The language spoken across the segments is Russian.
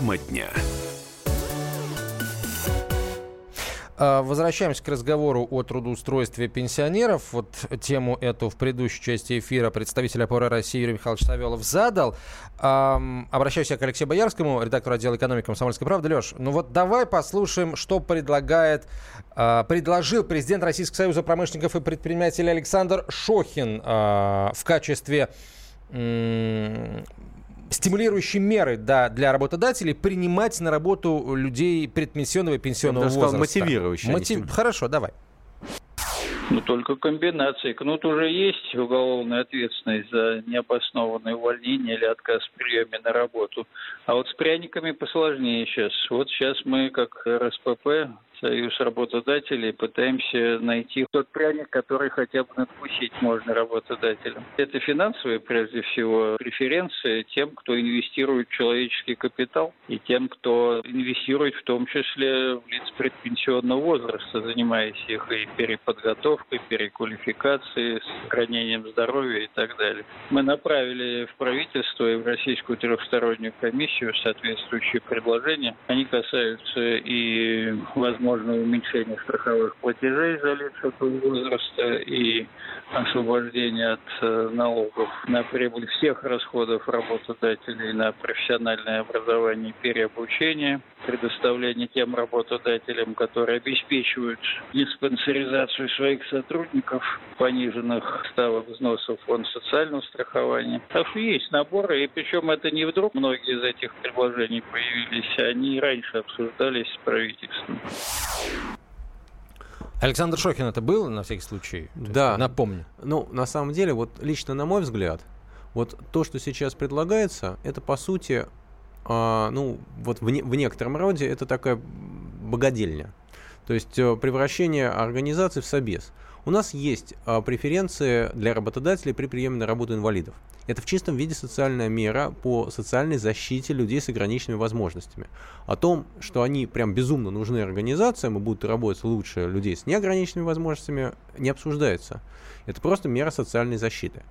Тема дня. А, возвращаемся к разговору о трудоустройстве пенсионеров. Вот тему эту в предыдущей части эфира представитель опоры России Юрий Михайлович Савелов задал. Обращаюсь я к Алексею Боярскому, редактору отдела экономики «Комсомольской правды». Леш, ну вот давай послушаем, что предлагает, а, предложил президент Российского союза промышленников и предпринимателей Александр Шохин а, в качестве стимулирующие меры да, для работодателей принимать на работу людей предпенсионного и пенсионного Я возраста. мотивирующие. Мотив... Хорошо, давай. Ну, только комбинации. Кнут уже есть уголовная ответственность за необоснованное увольнение или отказ в приеме на работу. А вот с пряниками посложнее сейчас. Вот сейчас мы, как РСПП, союз работодателей, пытаемся найти тот пряник, который хотя бы надкусить можно работодателям. Это финансовые, прежде всего, преференции тем, кто инвестирует в человеческий капитал и тем, кто инвестирует в том числе в лиц предпенсионного возраста, занимаясь их и переподготовкой, переквалификацией, сохранением здоровья и так далее. Мы направили в правительство и в Российскую трехстороннюю комиссию соответствующие предложения. Они касаются и возможности возможное уменьшение страховых платежей за лиц этого возраста и освобождение от э, налогов на прибыль всех расходов работодателей на профессиональное образование и переобучение, предоставление тем работодателям, которые обеспечивают диспансеризацию своих сотрудников, пониженных ставок взносов в фонд социального страхования. Так что есть наборы, и причем это не вдруг многие из этих предложений появились, они раньше обсуждались с правительством. Александр Шохин это был, на всякий случай? Да. Напомню. Ну, на самом деле, вот лично на мой взгляд, вот то, что сейчас предлагается, это по сути, а, ну, вот в, не, в некотором роде это такая богадельня. То есть э, превращение организации в собес. У нас есть а, преференции для работодателей при приеме на работу инвалидов. Это в чистом виде социальная мера по социальной защите людей с ограниченными возможностями. О том, что они прям безумно нужны организациям и будут работать лучше людей с неограниченными возможностями, не обсуждается. Это просто мера социальной защиты.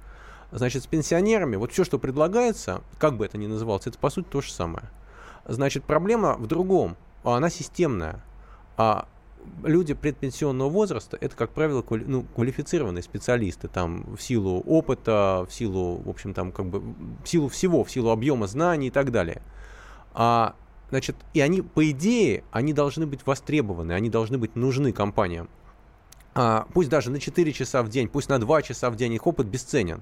Значит, с пенсионерами, вот все, что предлагается, как бы это ни называлось, это по сути то же самое. Значит, проблема в другом, она системная. А люди предпенсионного возраста это, как правило, квали, ну, квалифицированные специалисты, там, в силу опыта, в силу, в общем, там, как бы, в силу всего, в силу объема знаний и так далее. А, значит, и они, по идее, они должны быть востребованы, они должны быть нужны компаниям. А, пусть даже на 4 часа в день, пусть на 2 часа в день их опыт бесценен.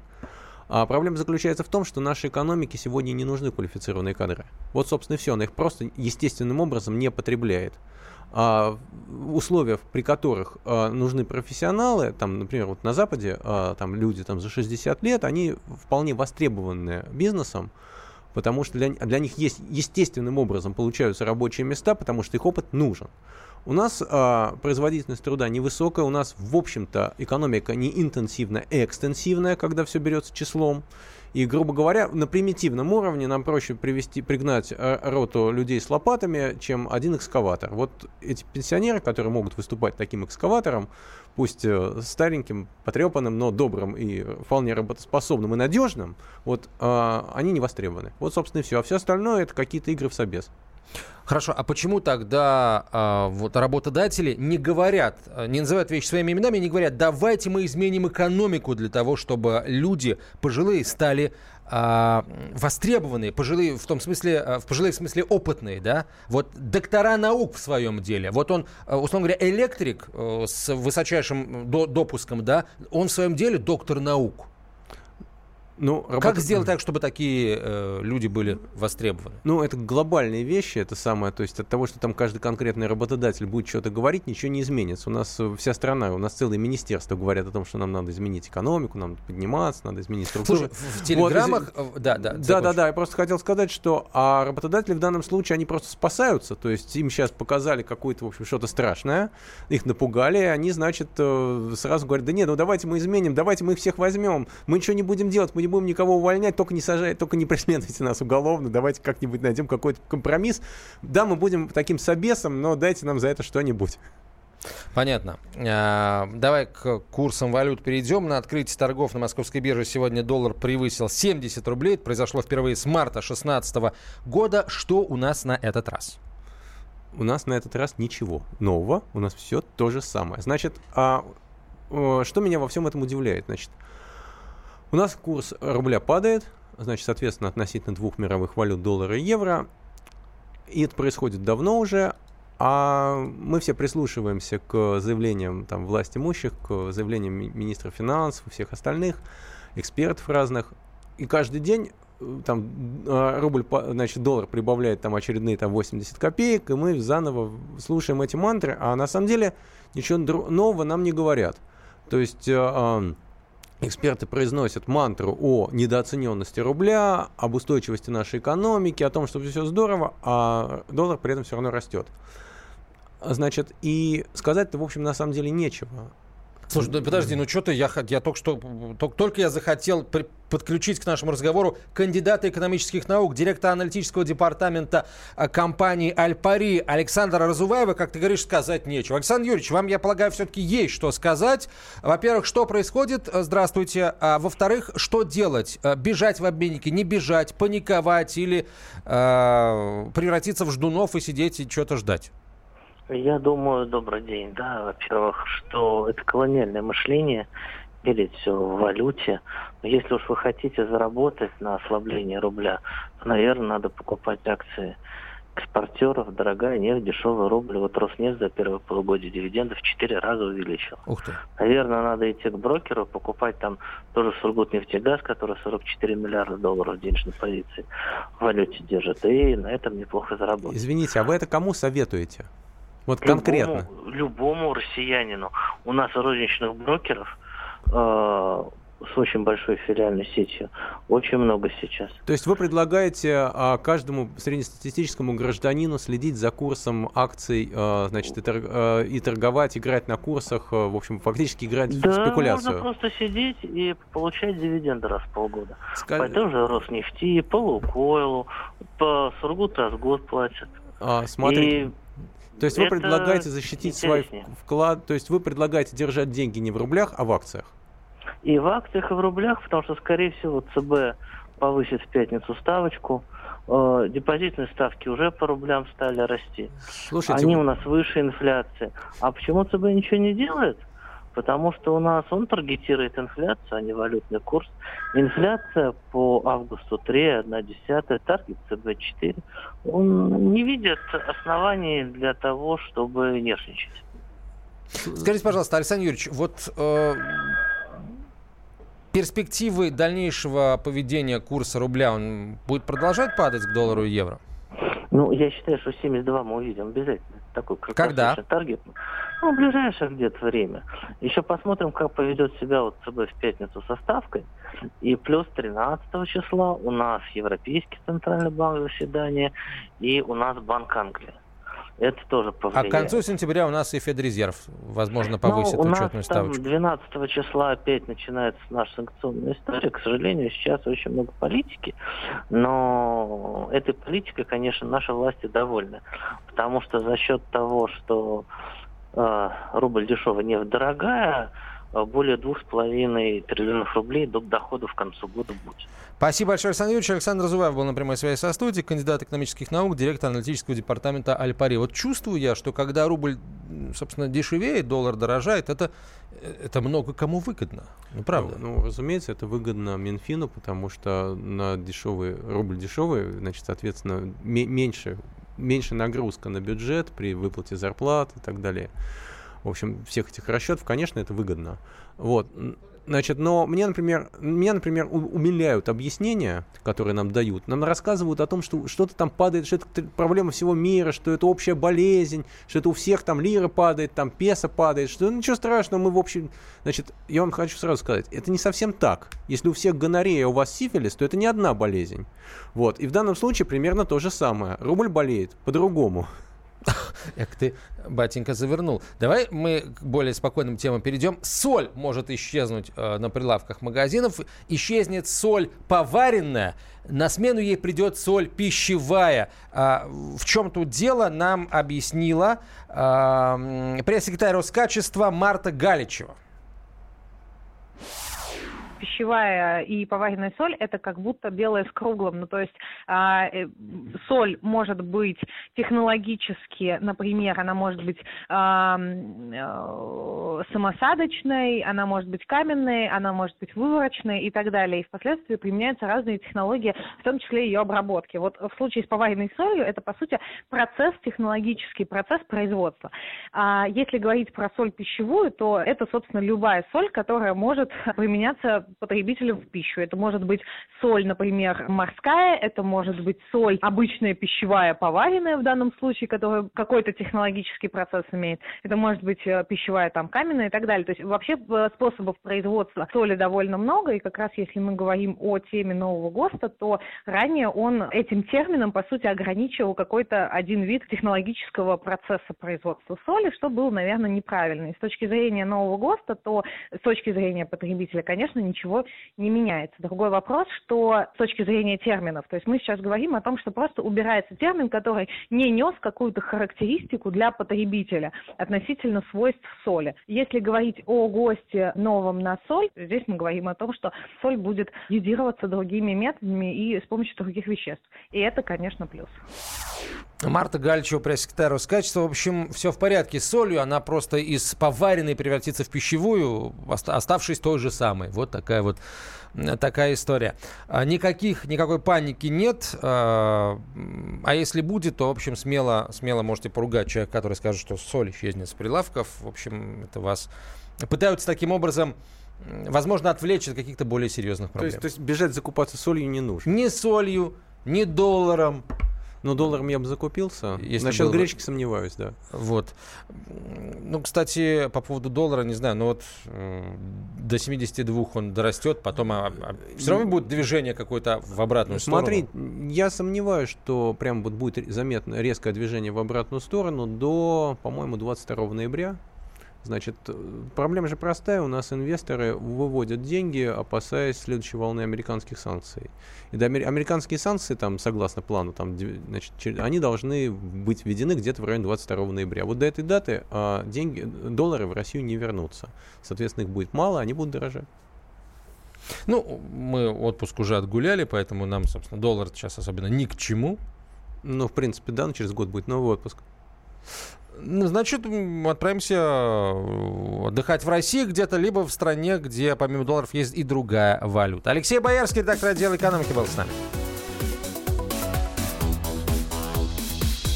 А проблема заключается в том, что нашей экономике сегодня не нужны квалифицированные кадры. Вот, собственно, и все. Она их просто естественным образом не потребляет условия, при которых а, нужны профессионалы, там, например, вот на Западе а, там люди там за 60 лет, они вполне востребованы бизнесом, потому что для, для них есть естественным образом получаются рабочие места, потому что их опыт нужен. У нас а, производительность труда невысокая, у нас, в общем-то, экономика не интенсивная, а экстенсивная, когда все берется числом. И, грубо говоря, на примитивном уровне нам проще привести, пригнать э, роту людей с лопатами, чем один экскаватор. Вот эти пенсионеры, которые могут выступать таким экскаватором, пусть э, стареньким, потрепанным, но добрым и вполне работоспособным и надежным, вот э, они не востребованы. Вот, собственно, и все. А все остальное это какие-то игры в собес. Хорошо, а почему тогда э, вот работодатели не говорят, не называют вещи своими именами, не говорят, давайте мы изменим экономику для того, чтобы люди пожилые стали э, востребованные, пожилые в том смысле, э, в пожилые в смысле опытные, да? Вот доктора наук в своем деле. Вот он, условно говоря, электрик э, с высочайшим до, допуском, да, он в своем деле доктор наук. Ну, работа... Как сделать так, чтобы такие э, люди были востребованы? Ну, это глобальные вещи, это самое, то есть от того, что там каждый конкретный работодатель будет что-то говорить, ничего не изменится. У нас э, вся страна, у нас целые министерства говорят о том, что нам надо изменить экономику, нам надо подниматься, надо изменить структуру. Слушай, в телеграммах, вот, э, да, да. Да, да, да, я просто хотел сказать, что а работодатели в данном случае, они просто спасаются, то есть им сейчас показали какое-то, в общем, что-то страшное, их напугали, и они, значит, э, сразу говорят, да нет, ну давайте мы изменим, давайте мы их всех возьмем, мы ничего не будем делать, мы не будем никого увольнять, только не сажать, только не преследуйте нас уголовно, давайте как-нибудь найдем какой-то компромисс. Да, мы будем таким собесом, но дайте нам за это что-нибудь. Понятно. А, давай к курсам валют перейдем. На открытии торгов на московской бирже сегодня доллар превысил 70 рублей. Это произошло впервые с марта 2016 года. Что у нас на этот раз? У нас на этот раз ничего нового. У нас все то же самое. Значит, а, что меня во всем этом удивляет? Значит, у нас курс рубля падает, значит, соответственно, относительно двух мировых валют доллара и евро. И это происходит давно уже, а мы все прислушиваемся к заявлениям там, власть имущих, к заявлениям министра финансов всех остальных, экспертов разных. И каждый день э, там а, рубль, значит, доллар прибавляет там очередные там 80 копеек, и мы заново слушаем эти мантры, а на самом деле ничего нового нам не говорят. То есть э, эксперты произносят мантру о недооцененности рубля, об устойчивости нашей экономики, о том, что все здорово, а доллар при этом все равно растет. Значит, и сказать-то, в общем, на самом деле нечего. Слушай, да подожди, ну что ты, я, я только что, только, только я захотел при, подключить к нашему разговору кандидата экономических наук, директора аналитического департамента а, компании Альпари Александра Разуваева, как ты говоришь, сказать нечего. Александр Юрьевич, вам, я полагаю, все-таки есть что сказать. Во-первых, что происходит? Здравствуйте. А, во-вторых, что делать? А, бежать в обменники, не бежать, паниковать или э, превратиться в ждунов и сидеть и что-то ждать? Я думаю, добрый день, да, во-первых, что это колониальное мышление, мерить все в валюте. Но если уж вы хотите заработать на ослаблении рубля, то, наверное, надо покупать акции экспортеров, дорогая нефть, дешевый рубль. Вот Роснефть за первое полугодие дивиденды в четыре раза увеличил. Ух ты. Наверное, надо идти к брокеру, покупать там тоже Сургутнефтегаз, который 44 миллиарда долларов денежной позиции в валюте держит, и на этом неплохо заработать. Извините, а вы это кому советуете? Вот конкретно. Любому, россиянину. У нас розничных брокеров э, с очень большой филиальной сетью. Очень много сейчас. То есть вы предлагаете а, каждому среднестатистическому гражданину следить за курсом акций, а, значит, и, торг, а, и торговать, играть на курсах, а, в общем, фактически играть да, в спекуляцию? можно просто сидеть и получать дивиденды раз в полгода. Скажи... По той же Роснефти, по Лукойлу, по Сургутразгод платят. А, смотрите. И то есть вы предлагаете защитить свой вклад, то есть вы предлагаете держать деньги не в рублях, а в акциях? И в акциях, и в рублях, потому что, скорее всего, ЦБ повысит в пятницу ставочку. Э, депозитные ставки уже по рублям стали расти. Слушайте, Они у нас выше инфляции. А почему ЦБ ничего не делает? Потому что у нас он таргетирует инфляцию, а не валютный курс. Инфляция по августу 3,1, таргет ЦБ 4. Он не видит оснований для того, чтобы нервничать. Скажите, пожалуйста, Александр Юрьевич, вот э, перспективы дальнейшего поведения курса рубля, он будет продолжать падать к доллару и евро? Ну, я считаю, что 72 мы увидим обязательно. Такой Когда? таргет. Ну, в ближайшее где-то время. Еще посмотрим, как поведет себя вот ЦБ в пятницу со ставкой. И плюс 13 числа у нас Европейский центральный банк заседание и у нас Банк Англии это тоже повлияет. А к концу сентября у нас и Федрезерв, возможно, повысит ну, учетную ставочку. 12 числа опять начинается наша санкционная история. К сожалению, сейчас очень много политики, но этой политикой, конечно, наши власти довольны. Потому что за счет того, что рубль дешевый, нефть дорогая, Э, более двух с половиной триллионов рублей до дохода в концу года будет. Спасибо большое, Александр Юрьевич. Александр Зуваев был на прямой связи со студией, кандидат экономических наук, директор аналитического департамента Альпари. Вот чувствую я, что когда рубль, собственно, дешевеет, доллар дорожает, это, это много кому выгодно. Ну, правда. Ну, ну, разумеется, это выгодно Минфину, потому что на дешевый, рубль дешевый, значит, соответственно, меньше, меньше нагрузка на бюджет при выплате зарплат и так далее в общем, всех этих расчетов, конечно, это выгодно. Вот. Значит, но мне, например, меня, например, умиляют объяснения, которые нам дают. Нам рассказывают о том, что что-то там падает, что это проблема всего мира, что это общая болезнь, что это у всех там лира падает, там песо падает, что ничего страшного, мы в общем... Значит, я вам хочу сразу сказать, это не совсем так. Если у всех гонорея, у вас сифилис, то это не одна болезнь. Вот. И в данном случае примерно то же самое. Рубль болеет по-другому. Эх ты, батенька, завернул. Давай мы к более спокойным темам перейдем. Соль может исчезнуть э, на прилавках магазинов. Исчезнет соль поваренная. На смену ей придет соль пищевая. А, в чем тут дело, нам объяснила э, пресс-секретарь Роскачества Марта Галичева пищевая и поваренная соль это как будто белое с круглым. Ну, то есть а, э, соль может быть технологически, например, она может быть а, э, самосадочной, она может быть каменной, она может быть выворочной и так далее. И впоследствии применяются разные технологии, в том числе ее обработки. Вот в случае с поваренной солью это, по сути, процесс, технологический процесс производства. А если говорить про соль пищевую, то это, собственно, любая соль, которая может применяться потребителю в пищу. Это может быть соль, например, морская, это может быть соль обычная пищевая, поваренная в данном случае, которая какой-то технологический процесс имеет. Это может быть э, пищевая там каменная и так далее. То есть вообще э, способов производства соли довольно много, и как раз если мы говорим о теме нового ГОСТа, то ранее он этим термином, по сути, ограничивал какой-то один вид технологического процесса производства соли, что было, наверное, неправильно. И с точки зрения нового ГОСТа, то с точки зрения потребителя, конечно, ничего не меняется. Другой вопрос, что с точки зрения терминов, то есть мы сейчас говорим о том, что просто убирается термин, который не нес какую-то характеристику для потребителя относительно свойств соли. Если говорить о ГОСТе новом на соль, здесь мы говорим о том, что соль будет юдироваться другими методами и с помощью других веществ. И это, конечно, плюс. Марта Гальчева, пресс-секретарь Роскачества. В общем, все в порядке с солью. Она просто из поваренной превратится в пищевую, оставшись той же самой. Вот такая вот такая история. А, никаких, никакой паники нет. А, а если будет, то, в общем, смело, смело можете поругать человека, который скажет, что соль исчезнет с прилавков. В общем, это вас пытаются таким образом возможно, отвлечь от каких-то более серьезных проблем. То есть, то есть бежать закупаться солью не нужно? Ни солью, ни долларом, ну, долларом я бы закупился. Если Насчет гречки сомневаюсь, да. Вот. Ну, кстати, по поводу доллара, не знаю, но вот э, до 72 он дорастет, потом а, а, все равно будет движение какое-то в обратную Смотри, сторону. Смотри, я сомневаюсь, что прям вот будет заметно резкое движение в обратную сторону до, по-моему, 22 ноября. Значит, проблема же простая. У нас инвесторы выводят деньги, опасаясь следующей волны американских санкций. И да, американские санкции, там, согласно плану, там, значит, они должны быть введены где-то в районе 22 ноября. Вот до этой даты а, деньги, доллары в Россию не вернутся. Соответственно, их будет мало, они будут дорожать. Ну, мы отпуск уже отгуляли, поэтому нам, собственно, доллар сейчас особенно ни к чему. Ну, в принципе, да, но через год будет новый отпуск. Ну, значит, отправимся э, отдыхать в России где-то, либо в стране, где помимо долларов есть и другая валюта. Алексей Боярский, редактор отдела экономики, был с нами.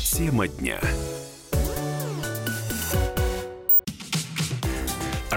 Тема дня.